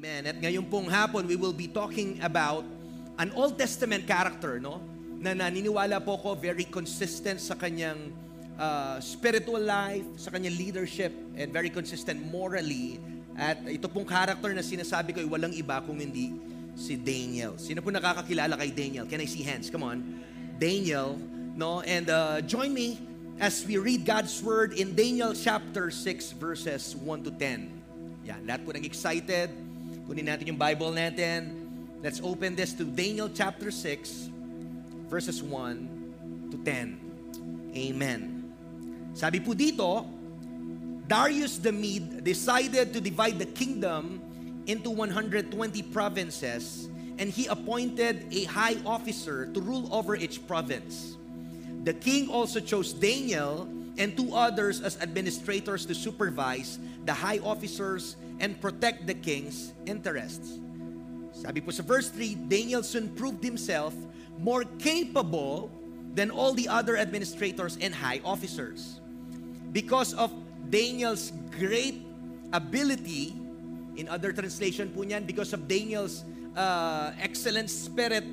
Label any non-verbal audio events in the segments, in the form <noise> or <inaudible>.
Amen. At ngayon pong hapon, we will be talking about an Old Testament character, no? Na naniniwala po ko very consistent sa kanyang uh, spiritual life, sa kanyang leadership, and very consistent morally. At ito pong character na sinasabi ko ay walang iba kung hindi si Daniel. Sino po nakakakilala kay Daniel? Can I see hands? Come on. Daniel, no? And uh, join me as we read God's word in Daniel chapter 6 verses 1 to 10. Yan, lahat po nang excited. Kunin natin yung Bible natin. Let's open this to Daniel chapter 6 verses 1 to 10. Amen. Sabi po dito, Darius the Mede decided to divide the kingdom into 120 provinces and he appointed a high officer to rule over each province. The king also chose Daniel and two others as administrators to supervise the high officers and protect the king's interests. Sabi po sa verse 3, Daniel soon proved himself more capable than all the other administrators and high officers. Because of Daniel's great ability, in other translation po niyan, because of Daniel's uh, excellent spirit,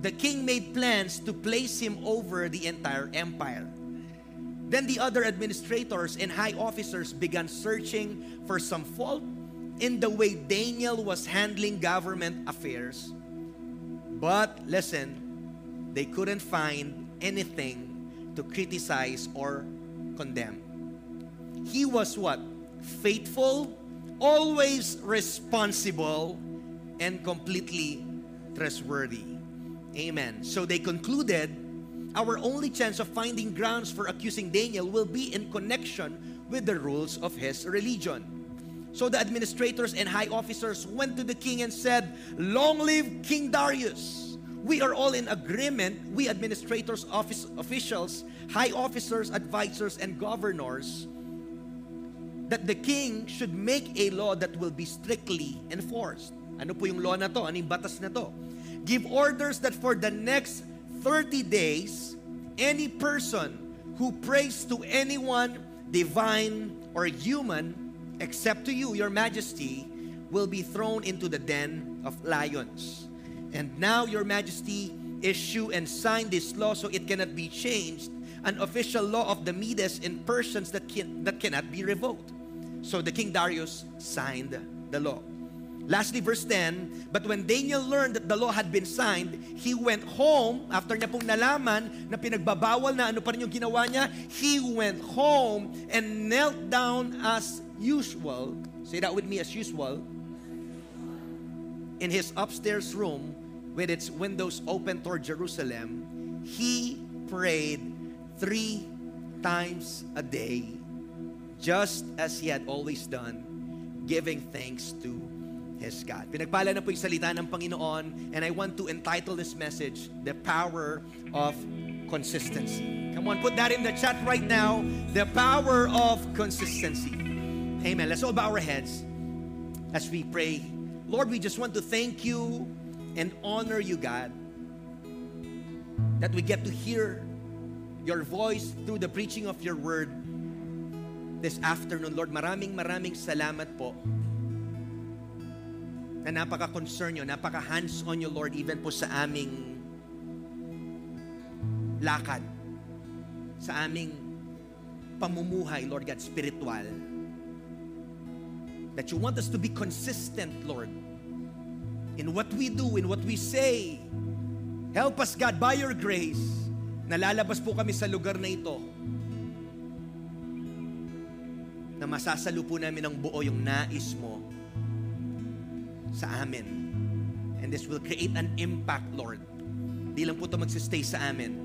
the king made plans to place him over the entire empire. Then the other administrators and high officers began searching for some fault in the way Daniel was handling government affairs. But listen, they couldn't find anything to criticize or condemn. He was what? Faithful, always responsible, and completely trustworthy. Amen. So they concluded our only chance of finding grounds for accusing Daniel will be in connection with the rules of his religion. So the administrators and high officers went to the king and said, Long live King Darius! We are all in agreement, we administrators, office, officials, high officers, advisors, and governors, that the king should make a law that will be strictly enforced. Ano po yung law na to? Ano yung batas na to? Give orders that for the next 30 days, any person who prays to anyone, divine or human, except to you, your majesty, will be thrown into the den of lions. And now, your majesty, issue and sign this law so it cannot be changed, an official law of the Medes and Persians that, can, that cannot be revoked. So the king Darius signed the law. Lastly, verse 10, But when Daniel learned that the law had been signed, he went home, after niya pong nalaman na pinagbabawal na ano pa rin yung ginawa niya, he went home and knelt down as usual, say that with me, as usual, in his upstairs room with its windows open toward Jerusalem, he prayed three times a day, just as he had always done, giving thanks to his God. Pinagpala na po yung salita ng Panginoon and I want to entitle this message, The Power of Consistency. Come on, put that in the chat right now. The power of consistency. Amen. Let's all bow our heads as we pray. Lord, we just want to thank you and honor you, God, that we get to hear your voice through the preaching of your word this afternoon. Lord, maraming maraming salamat po na napaka-concern nyo, napaka-hands-on nyo, Lord, even po sa aming lakad, sa aming pamumuhay, Lord God, spiritual. That you want us to be consistent, Lord, in what we do, in what we say. Help us, God, by your grace. Nalalabas po kami sa lugar na ito na masasalo po namin ng buo yung nais mo sa amin. And this will create an impact, Lord. Di lang po ito magsistay sa amin.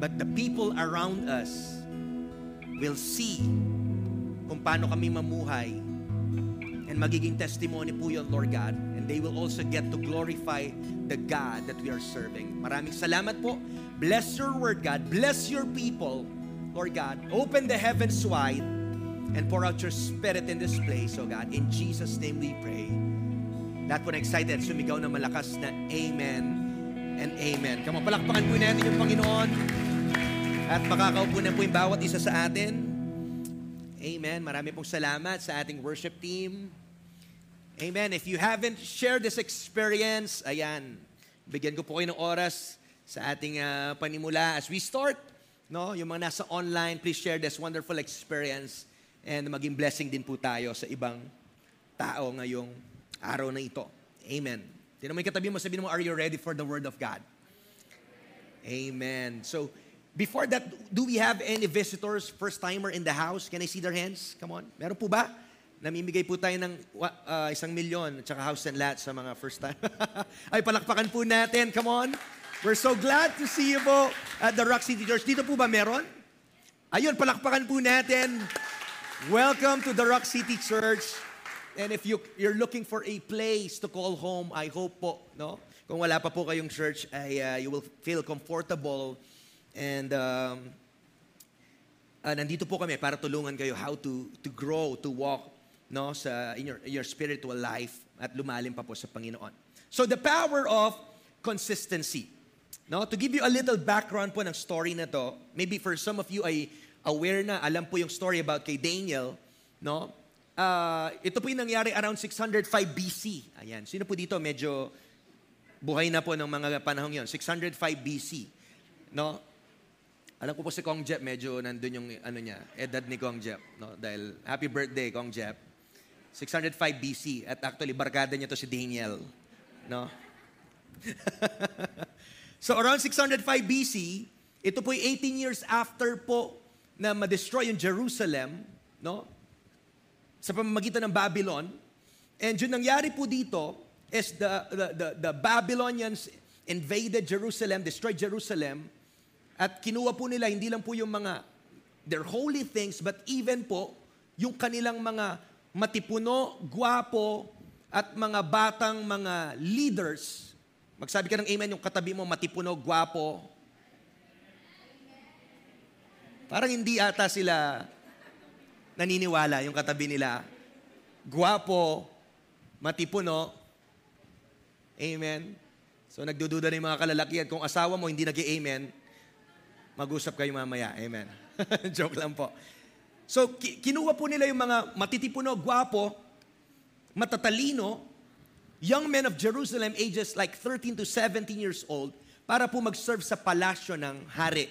But the people around us will see kung paano kami mamuhay and magiging testimony po yun, Lord God. And they will also get to glorify the God that we are serving. Maraming salamat po. Bless your word, God. Bless your people, Lord God. Open the heavens wide and pour out your spirit in this place, oh God. In Jesus' name we pray. Lahat po na excited, sumigaw na malakas na Amen and Amen. On, palakpakan po natin yung Panginoon. At makakaupo na po yung bawat isa sa atin. Amen. Marami pong salamat sa ating worship team. Amen. If you haven't shared this experience, ayan, bigyan ko po kayo ng oras sa ating uh, panimula as we start. No, yung mga nasa online, please share this wonderful experience and maging blessing din po tayo sa ibang tao ngayong araw na ito. Amen. Yung katabi mo, sabihin mo, are you ready for the Word of God? Amen. So, before that, do we have any visitors, first-timer in the house? Can I see their hands? Come on. Meron po ba? Namimigay po tayo ng uh, isang milyon at saka house and lot sa mga first time. <laughs> Ay, palakpakan po natin. Come on. We're so glad to see you po at the Rock City Church. Dito po ba meron? Ayun, palakpakan po natin. Welcome to the Rock City Church. And if you, you're looking for a place to call home, I hope po, no? Kung wala pa po kayong church, ay, uh, you will feel comfortable and um, uh, nandito po kami para tulungan kayo how to to grow, to walk no sa in your, your spiritual life at lumalim pa po sa Panginoon. So the power of consistency. No, to give you a little background po ng story na to, maybe for some of you ay aware na, alam po yung story about kay Daniel, no? Uh, ito po yung nangyari around 605 BC. Ayan. Sino po dito medyo buhay na po ng mga panahong yon 605 BC. No? Alam ko po si Kong Jep, medyo nandun yung ano niya, edad ni Kong Jep. No? Dahil happy birthday, Kong Jep. 605 BC. At actually, barkada niya to si Daniel. No? <laughs> so around 605 BC, ito po 18 years after po na ma-destroy yung Jerusalem, no? Sa pamamagitan ng Babylon. And yung nangyari po dito is the, the, the, the Babylonians invaded Jerusalem, destroyed Jerusalem, at kinuha po nila, hindi lang po yung mga, their holy things, but even po, yung kanilang mga matipuno, guwapo, at mga batang mga leaders. Magsabi ka ng amen yung katabi mo, matipuno, guwapo. Parang hindi ata sila naniniwala yung katabi nila. Guwapo, matipuno. Amen. So nagdududa na yung mga kalalakihan. Kung asawa mo hindi nag-amen, Mag-usap kayo mamaya. Amen. <laughs> Joke lang po. So, ki- kinuha po nila yung mga matitipuno, gwapo, matatalino, young men of Jerusalem, ages like 13 to 17 years old, para po mag-serve sa palasyo ng hari.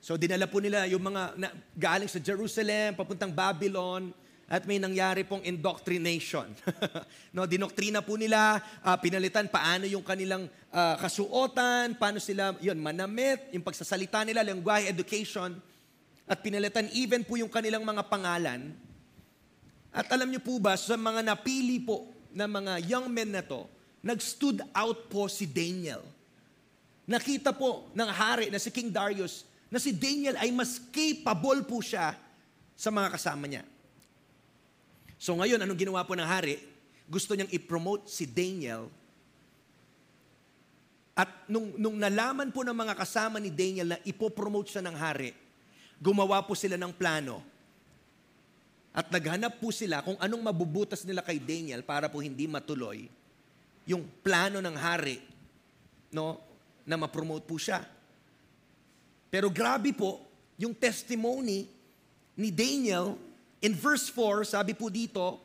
So, dinala po nila yung mga na, galing sa Jerusalem, papuntang Babylon, at may nangyari pong indoctrination. <laughs> no, dinoktrina po nila, uh, pinalitan paano yung kanilang uh, kasuotan, paano sila, yun, manamit, yung pagsasalita nila, lengguwahe, education, at pinalitan even po yung kanilang mga pangalan. At alam niyo po ba, sa mga napili po na mga young men na to, nag-stood out po si Daniel. Nakita po ng hari na si King Darius na si Daniel ay mas capable po siya sa mga kasama niya. So ngayon, anong ginawa po ng hari? Gusto niyang i-promote si Daniel. At nung, nung nalaman po ng mga kasama ni Daniel na ipopromote siya ng hari, gumawa po sila ng plano. At naghanap po sila kung anong mabubutas nila kay Daniel para po hindi matuloy yung plano ng hari no, na ma-promote po siya. Pero grabe po, yung testimony ni Daniel In verse 4, sabi po dito,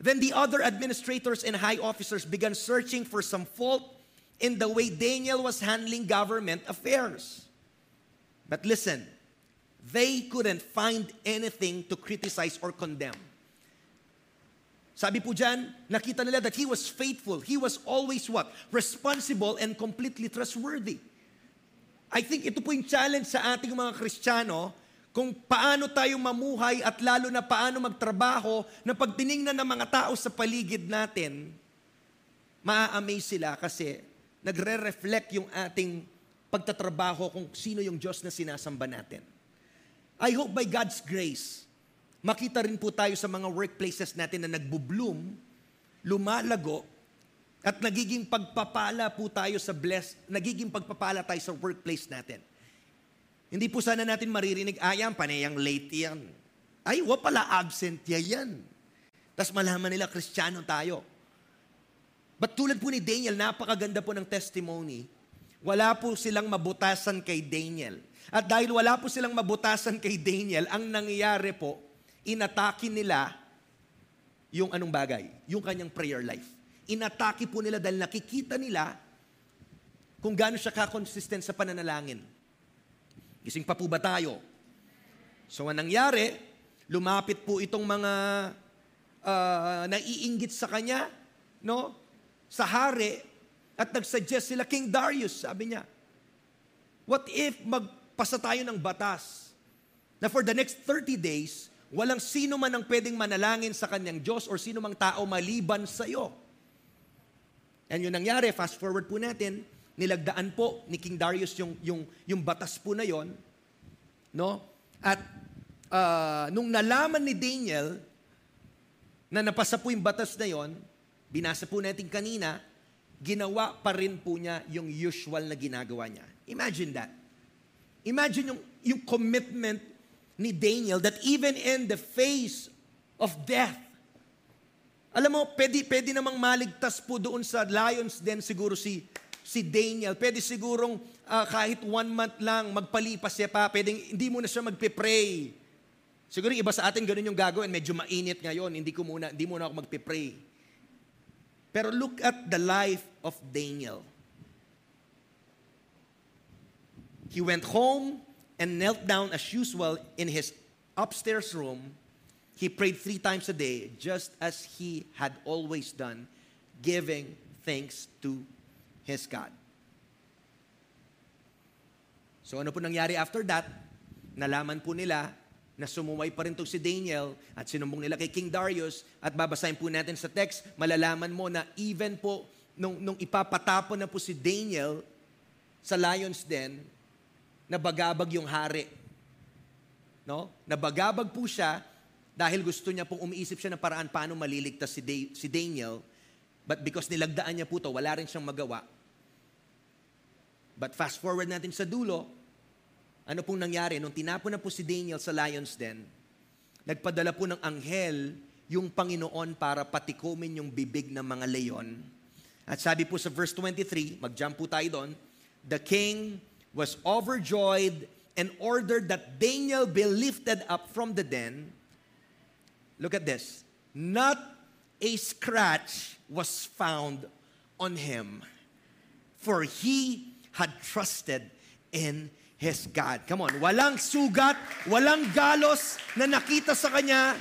Then the other administrators and high officers began searching for some fault in the way Daniel was handling government affairs. But listen, they couldn't find anything to criticize or condemn. Sabi po dyan, nakita nila that he was faithful. He was always what? Responsible and completely trustworthy. I think ito po yung challenge sa ating mga Kristiyano kung paano tayo mamuhay at lalo na paano magtrabaho na pag ng mga tao sa paligid natin, maa-amaze sila kasi nagre-reflect yung ating pagtatrabaho kung sino yung Diyos na sinasamba natin. I hope by God's grace, makita rin po tayo sa mga workplaces natin na nagbo-bloom, lumalago, at nagiging pagpapala po tayo sa bless, nagiging pagpapala tayo sa workplace natin. Hindi po sana natin maririnig, ayan, panayang late yan. Ay, wa pala absent yan. Tapos malaman nila, kristyano tayo. But tulad po ni Daniel, napakaganda po ng testimony. Wala po silang mabutasan kay Daniel. At dahil wala po silang mabutasan kay Daniel, ang nangyayari po, inatake nila yung anong bagay? Yung kanyang prayer life. Inatake po nila dahil nakikita nila kung gaano siya kakonsistent sa pananalangin. Gising pa po ba tayo? So, ang nangyari, lumapit po itong mga uh, naiinggit sa kanya, no? Sa hari, at nagsuggest sila, King Darius, sabi niya, what if magpasa tayo ng batas na for the next 30 days, walang sino man ang pwedeng manalangin sa kanyang Diyos or sino mang tao maliban sa iyo. And yung nangyari, fast forward po natin, nilagdaan po ni King Darius yung, yung, yung batas po na yon, no? At uh, nung nalaman ni Daniel na napasa po yung batas na yon, binasa po natin kanina, ginawa pa rin po niya yung usual na ginagawa niya. Imagine that. Imagine yung, yung commitment ni Daniel that even in the face of death, alam mo, pwede, pwede namang maligtas po doon sa lions den siguro si, si Daniel. Pwede sigurong uh, kahit one month lang magpalipas siya pa. Pwede, hindi mo na siya magpe-pray. Siguro iba sa atin ganun yung gagawin. Medyo mainit ngayon. Hindi, ko muna, hindi muna ako magpe-pray. Pero look at the life of Daniel. He went home and knelt down as usual in his upstairs room. He prayed three times a day, just as he had always done, giving thanks to his God. So ano po nangyari after that? Nalaman po nila na sumuway pa rin to si Daniel at sinumbong nila kay King Darius at babasahin po natin sa text, malalaman mo na even po nung, nung ipapatapon na po si Daniel sa lion's den, nabagabag yung hari. No? Nabagabag po siya dahil gusto niya pong umiisip siya ng paraan paano maliligtas si, da- si Daniel. But because nilagdaan niya po to, wala rin siyang magawa. But fast forward natin sa dulo, ano pong nangyari? Nung tinapon na po si Daniel sa lion's den, nagpadala po ng anghel yung Panginoon para patikumin yung bibig ng mga leon. At sabi po sa verse 23, mag-jump po tayo doon, the king was overjoyed and ordered that Daniel be lifted up from the den. Look at this. Not a scratch was found on him, for he had trusted in his God. Come on, walang sugat, walang galos na nakita sa kanya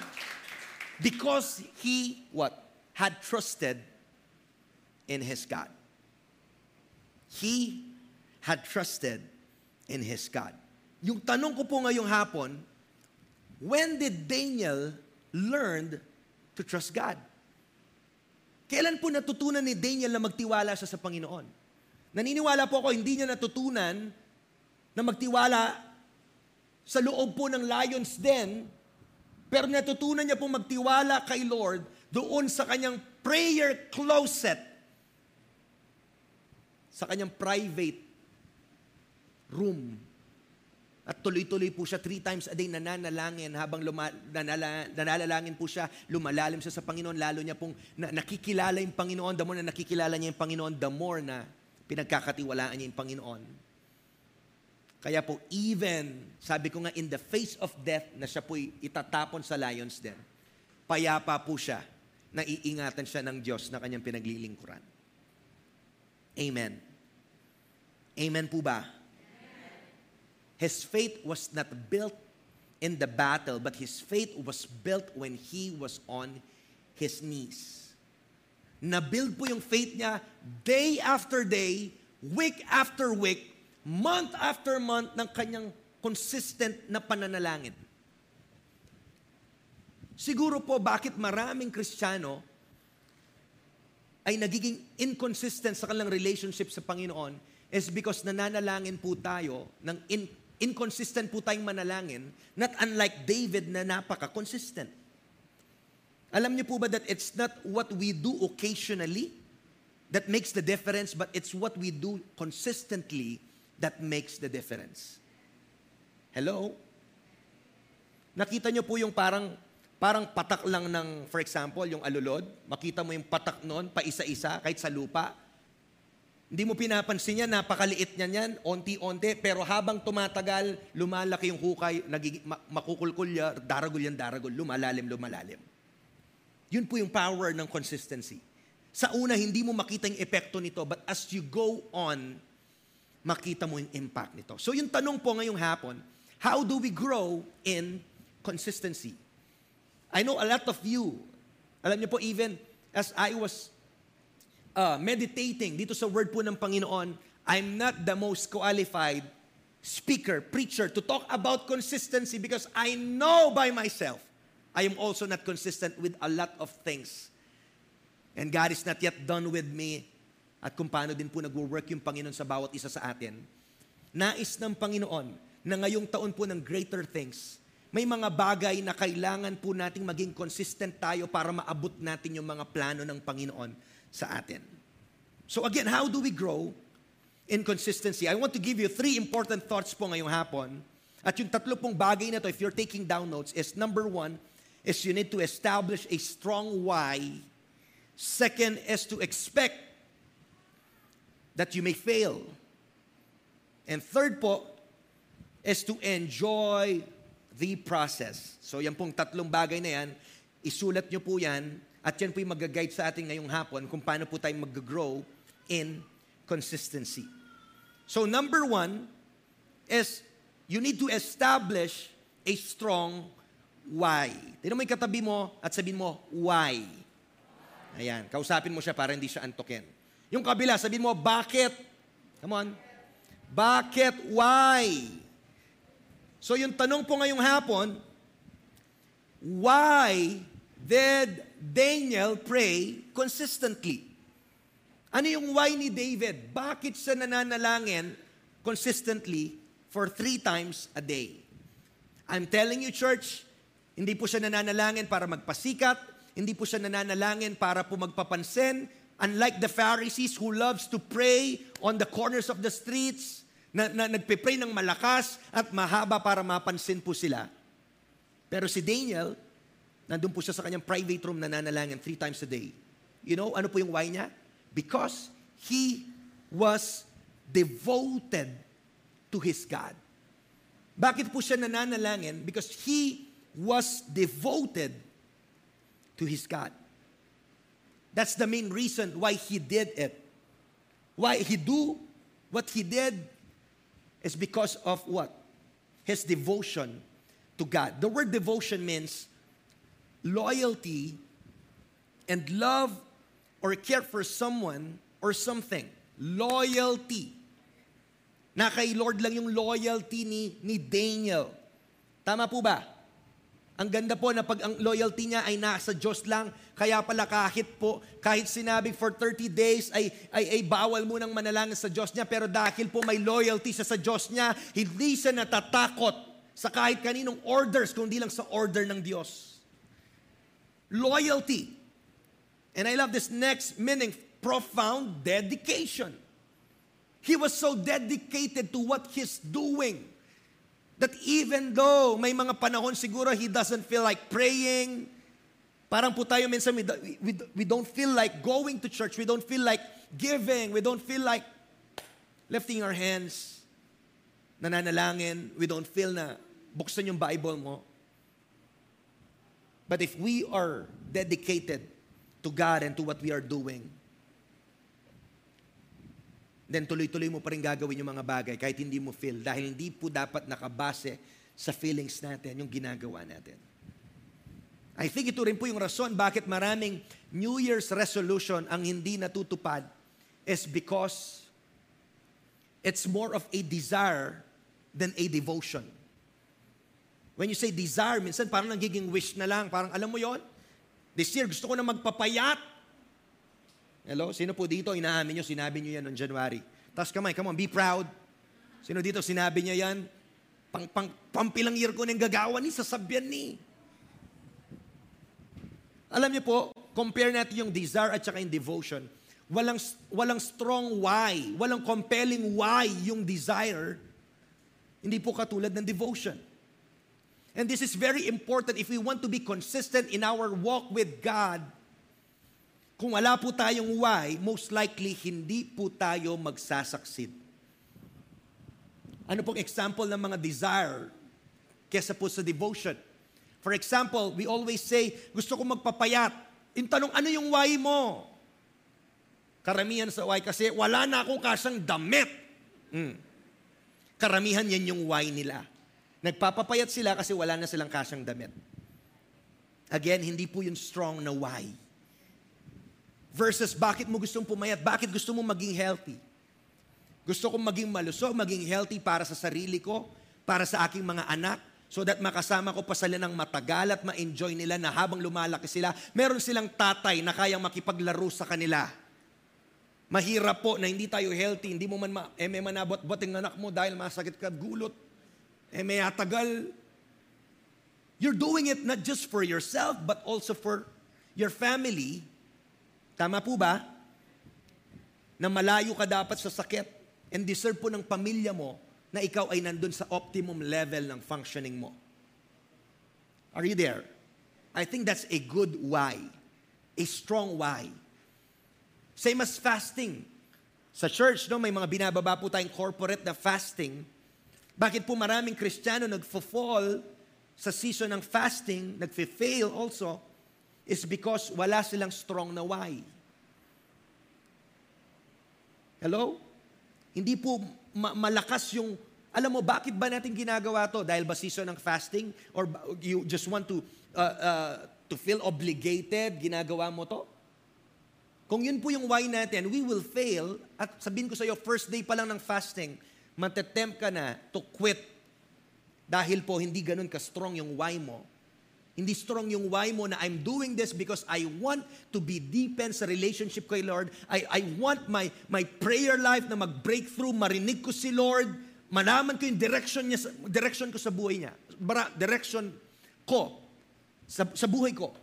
because he, what? Had trusted in his God. He had trusted in his God. Yung tanong ko po ngayong hapon, when did Daniel learn to trust God? Kailan po natutunan ni Daniel na magtiwala siya sa Panginoon? Naniniwala po ako, hindi niya natutunan na magtiwala sa loob po ng lion's den, pero natutunan niya po magtiwala kay Lord doon sa kanyang prayer closet, sa kanyang private room. At tuloy-tuloy po siya, three times a day nananalangin habang luma, nanala, nanalangin po siya, lumalalim siya sa Panginoon, lalo niya pong na, nakikilala yung Panginoon, the more na nakikilala niya yung Panginoon, the more na pinagkakatiwalaan niya yung Panginoon. Kaya po, even, sabi ko nga, in the face of death, na siya po'y itatapon sa lions den, payapa po siya, na iingatan siya ng Diyos na kanyang pinaglilingkuran. Amen. Amen po ba? His faith was not built in the battle, but his faith was built when he was on his knees. Na-build po yung faith niya day after day, week after week, month after month ng kanyang consistent na pananalangin. Siguro po bakit maraming Kristiyano ay nagiging inconsistent sa kanilang relationship sa Panginoon is because nananalangin po tayo ng in, inconsistent po tayong manalangin not unlike David na napaka-consistent. Alam niyo po ba that it's not what we do occasionally that makes the difference but it's what we do consistently that makes the difference. Hello? Nakita nyo po yung parang parang patak lang ng, for example, yung alulod. Makita mo yung patak noon, pa isa-isa, kahit sa lupa. Hindi mo pinapansin yan, napakaliit niyan yan, onti-onti, pero habang tumatagal, lumalaki yung hukay, nagig- ma- makukulkul ya, daragol yan, daragol, lumalalim, lumalalim. Yun po yung power ng consistency. Sa una, hindi mo makita yung epekto nito, but as you go on, makita mo yung impact nito. So yung tanong po ngayong hapon, how do we grow in consistency? I know a lot of you, alam niyo po even as I was uh, meditating dito sa word po ng Panginoon, I'm not the most qualified speaker, preacher to talk about consistency because I know by myself I am also not consistent with a lot of things. And God is not yet done with me at kung paano din po nag-work yung Panginoon sa bawat isa sa atin. Nais ng Panginoon na ngayong taon po ng greater things, may mga bagay na kailangan po nating maging consistent tayo para maabot natin yung mga plano ng Panginoon sa atin. So again, how do we grow in consistency? I want to give you three important thoughts po ngayong hapon. At yung tatlo pong bagay na to, if you're taking down notes, is number one, is you need to establish a strong why. Second is to expect that you may fail. And third po, is to enjoy the process. So yan pong tatlong bagay na yan, isulat nyo po yan, at yan po yung mag-guide sa atin ngayong hapon kung paano po tayo mag-grow in consistency. So number one is you need to establish a strong why. Tignan mo yung katabi mo at sabihin mo, why? Ayan, kausapin mo siya para hindi siya antokin. Yung kabila, sabihin mo, bakit? Come on. Bakit? Why? So yung tanong po ngayong hapon, why did Daniel pray consistently? Ano yung why ni David? Bakit siya nananalangin consistently for three times a day? I'm telling you, church, hindi po siya nananalangin para magpasikat, hindi po siya nananalangin para po magpapansin. Unlike the Pharisees who loves to pray on the corners of the streets, na, na nagpe-pray ng malakas at mahaba para mapansin po sila. Pero si Daniel, nandun po siya sa kanyang private room nananalangin three times a day. You know, ano po yung why niya? Because he was devoted to his God. Bakit po siya nananalangin? Because he was devoted to his God. That's the main reason why he did it. Why he do what he did is because of what? His devotion to God. The word devotion means loyalty and love or care for someone or something. Loyalty. Na kay Lord lang yung loyalty ni, ni Daniel. Tama po ba? Ang ganda po na pag ang loyalty niya ay nasa Diyos lang, kaya pala kahit po, kahit sinabing for 30 days ay, ay, ay bawal mo nang manalangin sa Diyos niya, pero dahil po may loyalty siya sa Diyos niya, hindi siya natatakot sa kahit kaninong orders, kundi lang sa order ng Diyos. Loyalty. And I love this next meaning, profound dedication. He was so dedicated to what he's doing that even though may mga panahon siguro he doesn't feel like praying, parang po tayo minsan we, we, we don't feel like going to church, we don't feel like giving, we don't feel like lifting our hands, nananalangin, we don't feel na buksan yung Bible mo. But if we are dedicated to God and to what we are doing, then tuloy-tuloy mo pa rin gagawin yung mga bagay kahit hindi mo feel dahil hindi po dapat nakabase sa feelings natin yung ginagawa natin. I think ito rin po yung rason bakit maraming New Year's resolution ang hindi natutupad is because it's more of a desire than a devotion. When you say desire, minsan parang nagiging wish na lang. Parang alam mo yon This year, gusto ko na magpapayat. Hello? Sino po dito, inaamin nyo, sinabi nyo yan noong January. Taas kamay, come on, be proud. Sino dito, sinabi niya yan? Pang, pang, pampilang year ko nang gagawa ni, sasabyan ni. Alam niyo po, compare natin yung desire at saka yung devotion. Walang, walang strong why, walang compelling why yung desire, hindi po katulad ng devotion. And this is very important if we want to be consistent in our walk with God. Kung wala po tayong why, most likely hindi po tayo magsasucceed. Ano pong example ng mga desire kesa po sa devotion? For example, we always say, gusto ko magpapayat. Yung tanong, ano yung why mo? Karamihan sa why kasi wala na akong kasang damit. Mm. Karamihan yan yung why nila. Nagpapapayat sila kasi wala na silang kasyang damit. Again, hindi po yung strong na why. Versus bakit mo gustong pumayat? Bakit gusto mo maging healthy? Gusto kong maging malusog, maging healthy para sa sarili ko, para sa aking mga anak, so that makasama ko pa sila ng matagal at ma-enjoy nila na habang lumalaki sila, meron silang tatay na kayang makipaglaro sa kanila. Mahirap po na hindi tayo healthy, hindi mo man ma, eh, may manabot-bot ang anak mo dahil masakit ka at gulot. Eh may atagal. You're doing it not just for yourself, but also for your family. Tama po ba? Na malayo ka dapat sa sakit and deserve po ng pamilya mo na ikaw ay nandun sa optimum level ng functioning mo. Are you there? I think that's a good why. A strong why. Same as fasting. Sa church, no, may mga binababa po tayong corporate na fasting. Bakit po maraming Kristiyano nagfo-fall sa season ng fasting, nagfe-fail also, is because wala silang strong na why. Hello? Hindi po ma- malakas yung, alam mo, bakit ba natin ginagawa to? Dahil ba season ng fasting? Or you just want to, uh, uh, to feel obligated, ginagawa mo to? Kung yun po yung why natin, we will fail. At sabihin ko sa iyo, first day pa lang ng fasting, matetempt ka na to quit. Dahil po hindi ganun ka-strong yung why mo. Hindi strong yung why mo na I'm doing this because I want to be deepened sa relationship kay Lord. I, I want my, my prayer life na mag-breakthrough, marinig ko si Lord, malaman ko yung direction, niya, direction ko sa buhay niya. Bara, direction ko sa, sa buhay ko.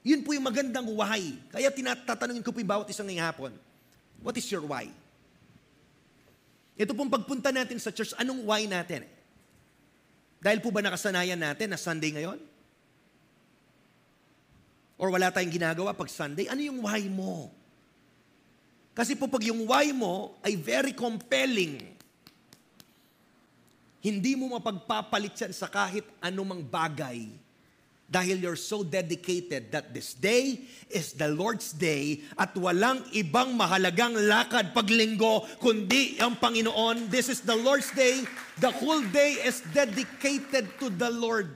Yun po yung magandang why. Kaya tinatatanungin ko po yung bawat isang ngayong hapon. What is your why? Ito pong pagpunta natin sa church, anong why natin? Dahil po ba nakasanayan natin na Sunday ngayon? Or wala tayong ginagawa pag Sunday? Ano yung why mo? Kasi po pag yung why mo ay very compelling, hindi mo mapagpapalit yan sa kahit anumang bagay dahil you're so dedicated that this day is the Lord's day at walang ibang mahalagang lakad paglinggo kundi ang Panginoon. This is the Lord's day. The whole day is dedicated to the Lord.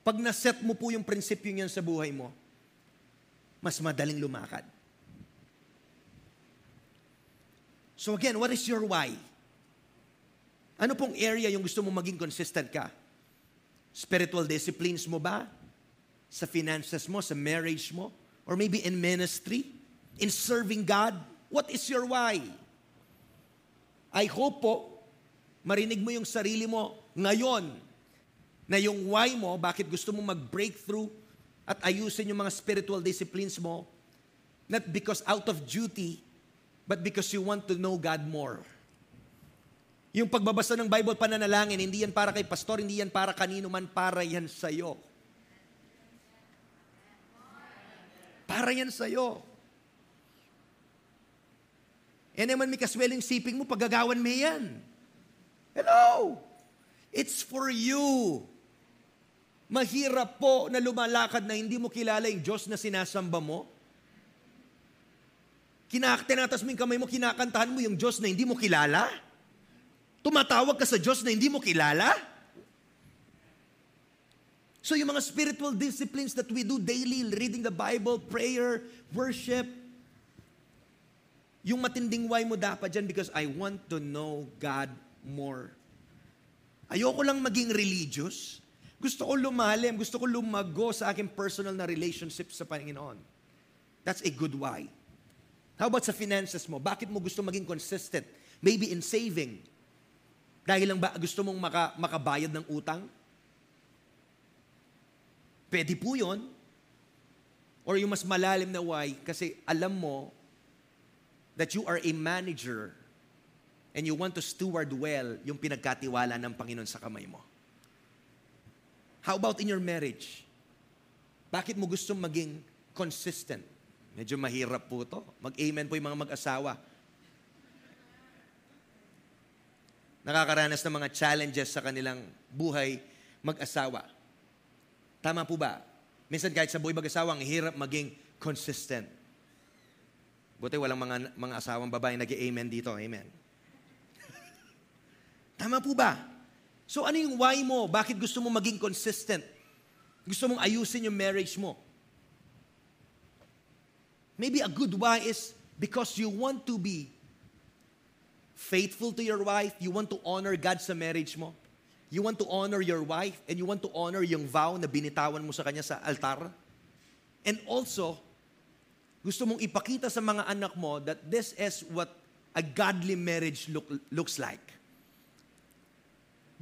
Pag naset mo po yung prinsipyo niyan sa buhay mo, mas madaling lumakad. So again, what is your why? Ano pong area yung gusto mo maging consistent ka? Spiritual disciplines mo ba? Sa finances mo, sa marriage mo? Or maybe in ministry? In serving God? What is your why? I hope po, marinig mo yung sarili mo ngayon na yung why mo, bakit gusto mo mag-breakthrough at ayusin yung mga spiritual disciplines mo, not because out of duty, but because you want to know God more. Yung pagbabasa ng Bible pananalangin, hindi yan para kay pastor, hindi yan para kanino man, para yan sa'yo. Para yan sa'yo. E naman may kasweling siping mo, paggagawan mo yan. Hello! It's for you. Mahirap po na lumalakad na hindi mo kilala yung Diyos na sinasamba mo. Kinakatinatas mo yung kamay mo, kinakantahan mo yung Diyos na hindi mo kilala. Tumatawag ka sa Diyos na hindi mo kilala. So yung mga spiritual disciplines that we do daily, reading the Bible, prayer, worship, yung matinding why mo dapat dyan because I want to know God more. Ayoko lang maging religious. Gusto ko lumalim, gusto ko lumago sa aking personal na relationship sa Panginoon. That's a good why. How about sa finances mo? Bakit mo gusto maging consistent? Maybe in saving. Dahil lang ba gusto mong maka, makabayad ng utang? Pwede po yun. Or yung mas malalim na why, kasi alam mo that you are a manager and you want to steward well yung pinagkatiwala ng Panginoon sa kamay mo. How about in your marriage? Bakit mo gustong maging consistent? Medyo mahirap po to. Mag-amen po yung mga mag-asawa. Nakakaranas ng mga challenges sa kanilang buhay mag-asawa. Tama po ba? Minsan kahit sa buhay mag-asawa, ang hirap maging consistent. Buti walang mga, mga asawang babae nag-amen dito. Amen. <laughs> Tama po ba? So ano yung why mo? Bakit gusto mo maging consistent? Gusto mong ayusin yung marriage mo? Maybe a good why is because you want to be faithful to your wife, you want to honor God sa marriage mo. You want to honor your wife and you want to honor yung vow na binitawan mo sa kanya sa altar. And also, gusto mong ipakita sa mga anak mo that this is what a godly marriage look, looks like.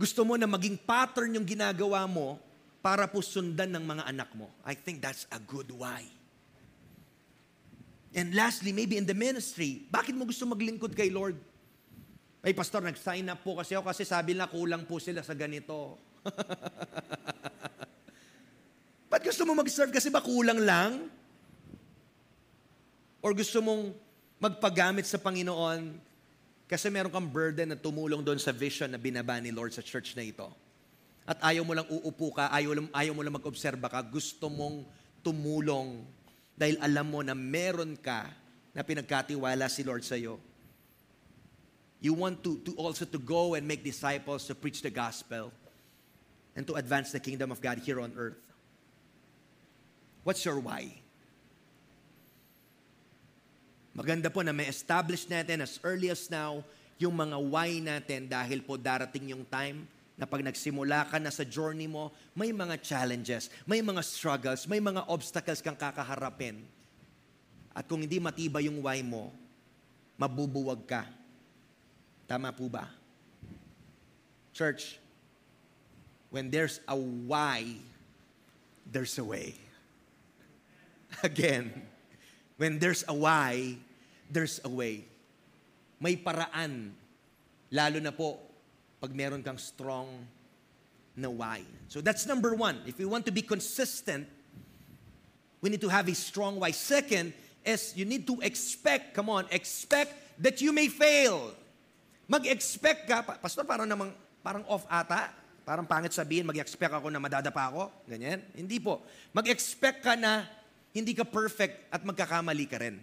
Gusto mo na maging pattern yung ginagawa mo para po sundan ng mga anak mo. I think that's a good why. And lastly, maybe in the ministry, bakit mo gusto maglingkod kay Lord? Ay, pastor, nag-sign up po kasi ako kasi sabi na kulang po sila sa ganito. <laughs> Ba't gusto mo mag-serve kasi ba kulang lang? Or gusto mong magpagamit sa Panginoon kasi meron kang burden na tumulong doon sa vision na binaba ni Lord sa church na ito. At ayaw mo lang uupo ka, ayaw, ayaw mo lang mag-obserba ka, gusto mong tumulong dahil alam mo na meron ka na pinagkatiwala si Lord sa iyo. You want to, to also to go and make disciples to preach the gospel and to advance the kingdom of God here on earth. What's your why? Maganda po na may establish natin as early as now yung mga why natin dahil po darating yung time na pag nagsimula ka na sa journey mo, may mga challenges, may mga struggles, may mga obstacles kang kakaharapin. At kung hindi matibay yung why mo, mabubuwag ka. Tama po ba? Church, when there's a why, there's a way. <laughs> Again, when there's a why, there's a way. May paraan. Lalo na po pag meron kang strong na why. So that's number one. If we want to be consistent, we need to have a strong why. Second is you need to expect, come on, expect that you may fail. Mag-expect ka, pastor parang namang, parang off ata, parang pangit sabihin, mag-expect ako na madadapa ako, ganyan. Hindi po. Mag-expect ka na hindi ka perfect at magkakamali ka rin.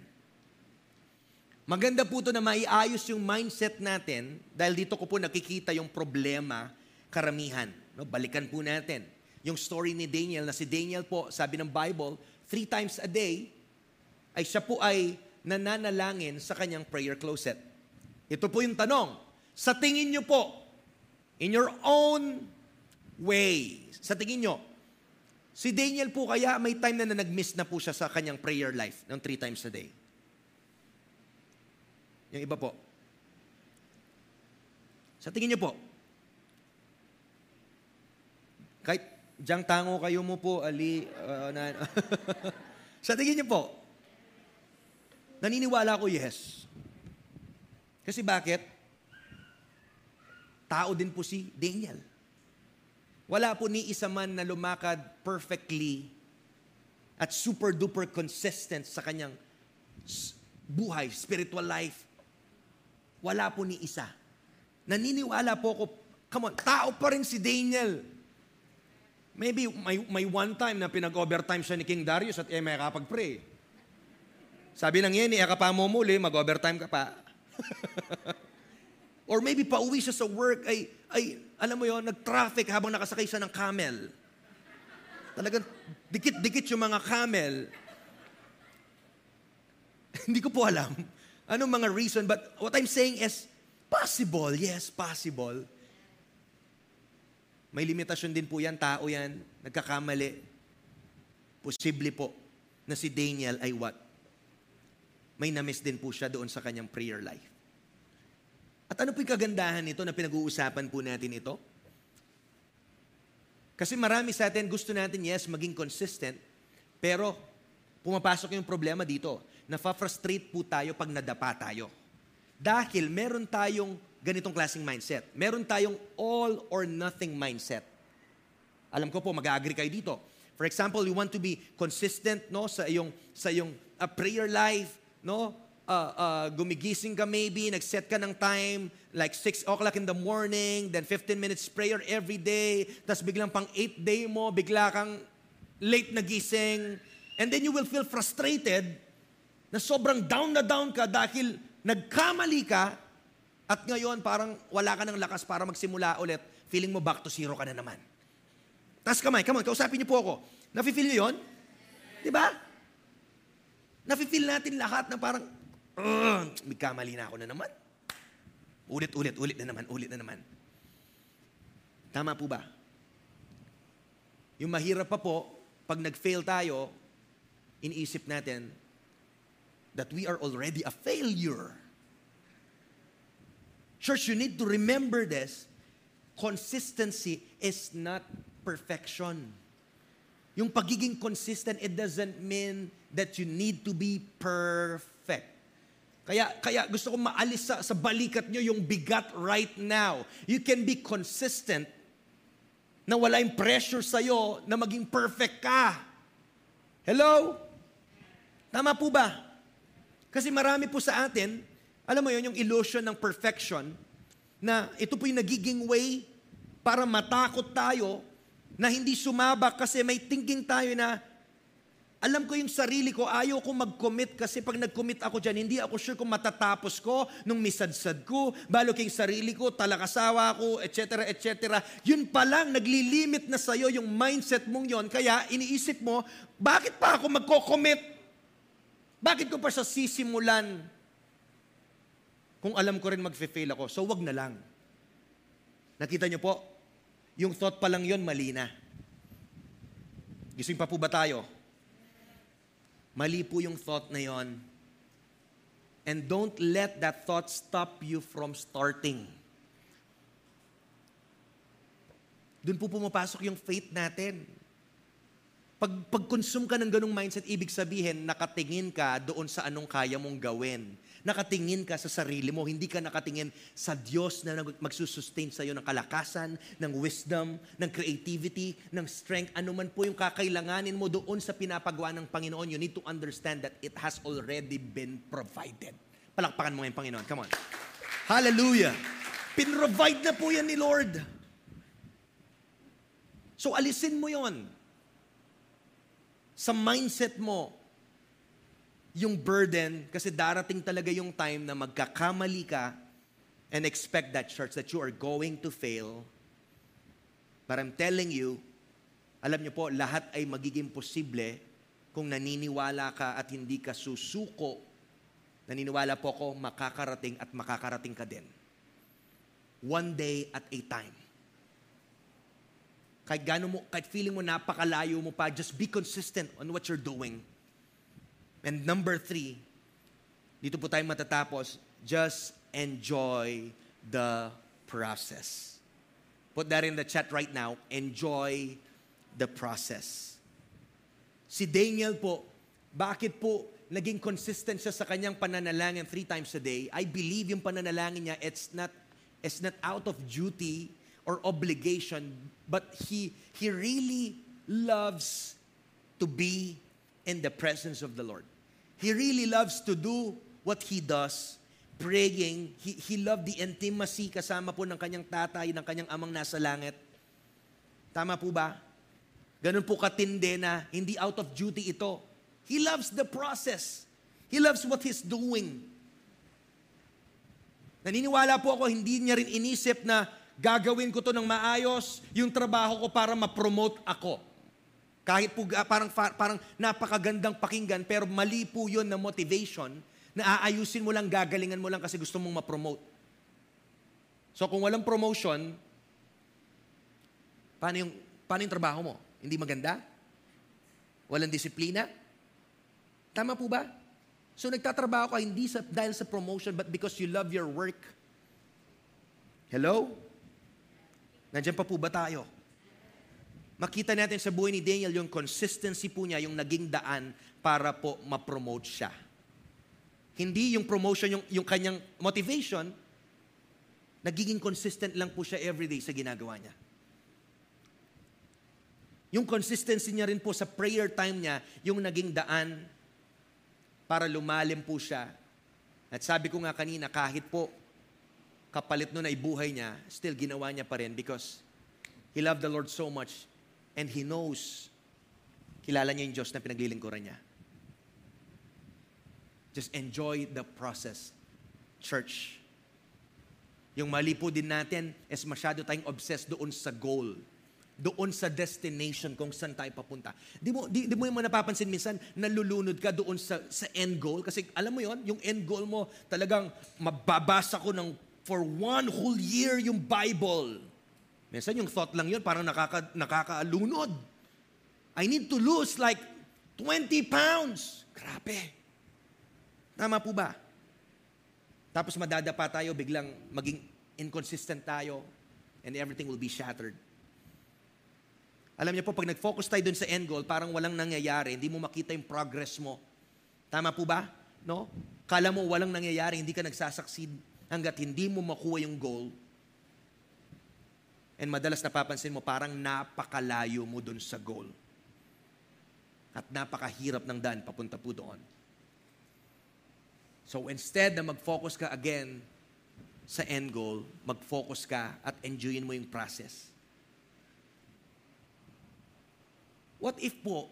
Maganda po ito na maiayos yung mindset natin dahil dito ko po nakikita yung problema karamihan. No, balikan po natin. Yung story ni Daniel na si Daniel po, sabi ng Bible, three times a day, ay siya po ay nananalangin sa kanyang prayer closet. Ito po yung tanong. Sa tingin nyo po, in your own way, sa tingin nyo, si Daniel po kaya may time na, na nag-miss na po siya sa kanyang prayer life ng three times a day. Yung iba po. Sa tingin niyo po, kahit diyang tango kayo mo po, Ali, uh, na, <laughs> sa tingin niyo po, naniniwala ko yes. Kasi bakit? Tao din po si Daniel. Wala po ni isa man na lumakad perfectly at super duper consistent sa kanyang buhay, spiritual life, wala po ni isa. Naniniwala po ako, come on, tao pa rin si Daniel. Maybe may, may one time na pinag-overtime siya ni King Darius at eh may kapag-pray. Sabi ng yan, eh, pa mo muli, mag-overtime ka pa. <laughs> Or maybe pauwi siya sa work, ay, ay alam mo yon nag-traffic habang nakasakay siya ng camel. Talagang dikit-dikit yung mga camel. <laughs> Hindi ko po alam. Anong mga reason? But what I'm saying is, possible. Yes, possible. May limitasyon din po yan, tao yan, nagkakamali. Posible po na si Daniel ay what? May namiss din po siya doon sa kanyang prayer life. At ano po yung kagandahan nito na pinag-uusapan po natin ito? Kasi marami sa atin, gusto natin, yes, maging consistent, pero pumapasok yung problema dito nafa-frustrate po tayo pag nadapa tayo. Dahil meron tayong ganitong klaseng mindset. Meron tayong all or nothing mindset. Alam ko po, mag-agree kayo dito. For example, you want to be consistent no sa iyong sa iyong uh, prayer life, no? Uh, uh, gumigising ka maybe, nag-set ka ng time, like 6 o'clock in the morning, then 15 minutes prayer every day, tapos biglang pang 8 day mo, bigla kang late na gising, and then you will feel frustrated na sobrang down na down ka dahil nagkamali ka at ngayon parang wala ka ng lakas para magsimula ulit, feeling mo back to zero ka na naman. Taas kamay, come on, kausapin niyo po ako. Nafe-feel niyo yun? Di ba? Nafe-feel natin lahat na parang, uh, may kamali na ako na naman. Ulit, ulit, ulit na naman, ulit na naman. Tama po ba? Yung mahirap pa po, pag nag-fail tayo, iniisip natin that we are already a failure. Church, you need to remember this. Consistency is not perfection. Yung pagiging consistent, it doesn't mean that you need to be perfect. Kaya, kaya gusto kong maalis sa, sa balikat nyo yung bigat right now. You can be consistent na wala yung pressure sa'yo na maging perfect ka. Hello? Tama po ba? Kasi marami po sa atin, alam mo yon yung illusion ng perfection, na ito po yung nagiging way para matakot tayo na hindi sumabak kasi may thinking tayo na alam ko yung sarili ko, ayaw ko mag-commit kasi pag nag-commit ako dyan, hindi ako sure kung matatapos ko nung misadsad ko, balo kayong sarili ko, talakasawa ko, etc., etc. Yun pa lang, naglilimit na sa'yo yung mindset mong yon. Kaya iniisip mo, bakit pa ako magko-commit? Bakit ko pa siya sisimulan? Kung alam ko rin mag-fail ako, so wag na lang. Nakita niyo po, yung thought pa lang yon mali na. Gising pa po ba tayo? Mali po yung thought na yon. And don't let that thought stop you from starting. Doon po pumapasok yung faith natin. Pag, pag-consume ka ng ganong mindset, ibig sabihin, nakatingin ka doon sa anong kaya mong gawin. Nakatingin ka sa sarili mo, hindi ka nakatingin sa Diyos na magsusustain sa iyo ng kalakasan, ng wisdom, ng creativity, ng strength. Ano man po yung kakailanganin mo doon sa pinapagawa ng Panginoon, you need to understand that it has already been provided. Palakpakan mo ngayon, Panginoon. Come on. Hallelujah. Pinrovide na po yan ni Lord. So alisin mo yon sa mindset mo yung burden kasi darating talaga yung time na magkakamali ka and expect that church that you are going to fail. But I'm telling you, alam niyo po, lahat ay magiging posible kung naniniwala ka at hindi ka susuko. Naniniwala po ako, makakarating at makakarating ka din. One day at a time. Kahit gano'n mo, kahit feeling mo napakalayo mo pa, just be consistent on what you're doing. And number three, dito po tayo matatapos, just enjoy the process. Put that in the chat right now. Enjoy the process. Si Daniel po, bakit po naging consistent siya sa kanyang pananalangin three times a day? I believe yung pananalangin niya, it's not, it's not out of duty, or obligation, but he, he really loves to be in the presence of the Lord. He really loves to do what he does, praying. He, he loved the intimacy kasama po ng kanyang tatay, ng kanyang amang nasa langit. Tama po ba? Ganun po katindi na hindi out of duty ito. He loves the process. He loves what he's doing. Naniniwala po ako, hindi niya rin inisip na gagawin ko to ng maayos, yung trabaho ko para ma-promote ako. Kahit po parang, parang napakagandang pakinggan, pero mali po yun na motivation na aayusin mo lang, gagalingan mo lang kasi gusto mong ma-promote. So kung walang promotion, paano yung, paano yung trabaho mo? Hindi maganda? Walang disiplina? Tama po ba? So nagtatrabaho ka hindi sa, dahil sa promotion, but because you love your work. Hello? Nandiyan pa po ba tayo? Makita natin sa buhay ni Daniel yung consistency po niya, yung naging daan para po ma-promote siya. Hindi yung promotion, yung, yung kanyang motivation, nagiging consistent lang po siya everyday sa ginagawa niya. Yung consistency niya rin po sa prayer time niya, yung naging daan para lumalim po siya. At sabi ko nga kanina, kahit po kapalit nun ay buhay niya, still ginawa niya pa rin because he loved the Lord so much and he knows, kilala niya yung Diyos na pinaglilingkuran niya. Just enjoy the process. Church. Yung mali po din natin is masyado tayong obsessed doon sa goal doon sa destination kung saan tayo papunta. Di mo, di, di mo yung napapansin minsan, nalulunod ka doon sa, sa end goal. Kasi alam mo yon yung end goal mo, talagang mababasa ko ng for one whole year yung Bible. Minsan yung thought lang yun, parang nakaka, nakakaalunod. I need to lose like 20 pounds. Grabe. Tama po ba? Tapos madadapa tayo, biglang maging inconsistent tayo, and everything will be shattered. Alam niyo po, pag nag-focus tayo dun sa end goal, parang walang nangyayari, hindi mo makita yung progress mo. Tama po ba? No? Kala mo walang nangyayari, hindi ka nagsasucceed hanggat hindi mo makuha yung goal. And madalas napapansin mo, parang napakalayo mo dun sa goal. At napakahirap ng daan papunta po doon. So instead na mag-focus ka again sa end goal, mag-focus ka at enjoyin mo yung process. What if po,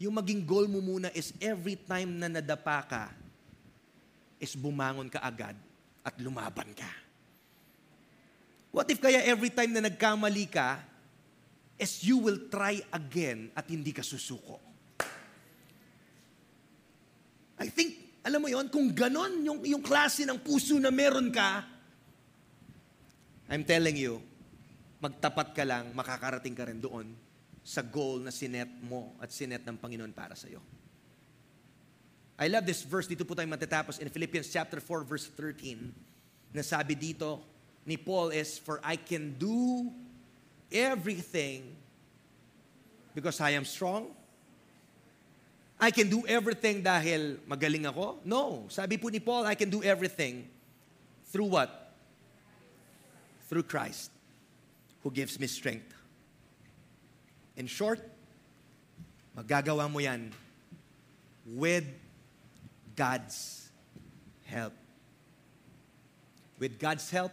yung maging goal mo muna is every time na nadapa ka, is bumangon ka agad at lumaban ka. What if kaya every time na nagkamali ka, is you will try again at hindi ka susuko? I think, alam mo yon kung ganon yung, yung klase ng puso na meron ka, I'm telling you, magtapat ka lang, makakarating ka rin doon sa goal na sinet mo at sinet ng Panginoon para sa iyo. I love this verse, dito po tayo matatapos in Philippians chapter 4 verse 13. Na sabi dito ni Paul is, For I can do everything because I am strong. I can do everything dahil magaling ako? No. Sabi po ni Paul, I can do everything through what? Through Christ who gives me strength. In short, magagawa mo yan with God's help. With God's help,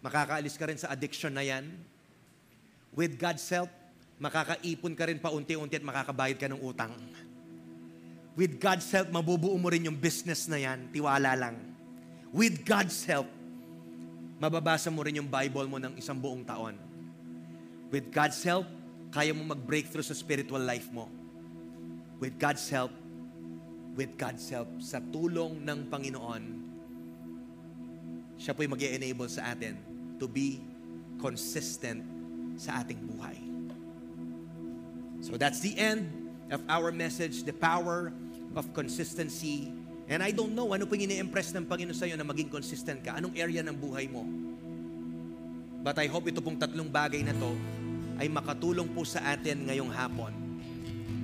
makakaalis ka rin sa addiction na yan. With God's help, makakaipon ka rin paunti-unti at makakabayad ka ng utang. With God's help, mabubuo mo rin yung business na yan. Tiwala lang. With God's help, mababasa mo rin yung Bible mo ng isang buong taon. With God's help, kaya mo mag-breakthrough sa spiritual life mo. With God's help, with God's help, sa tulong ng Panginoon, siya po yung mag enable sa atin to be consistent sa ating buhay. So that's the end of our message, the power of consistency. And I don't know, ano po yung impress ng Panginoon sa iyo na maging consistent ka? Anong area ng buhay mo? But I hope ito pong tatlong bagay na to ay makatulong po sa atin ngayong hapon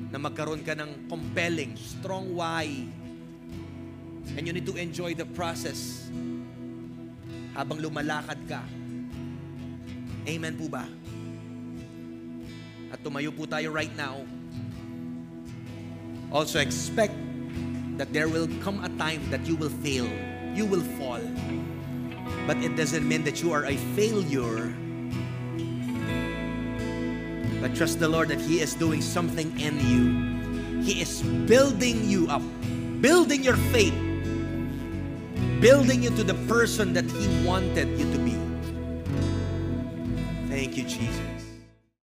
na magkaroon ka ng compelling, strong why. And you need to enjoy the process habang lumalakad ka. Amen po ba? At tumayo po tayo right now. Also expect that there will come a time that you will fail. You will fall. But it doesn't mean that you are a failure But trust the Lord that He is doing something in you. He is building you up, building your faith, building you to the person that He wanted you to be. You, Jesus.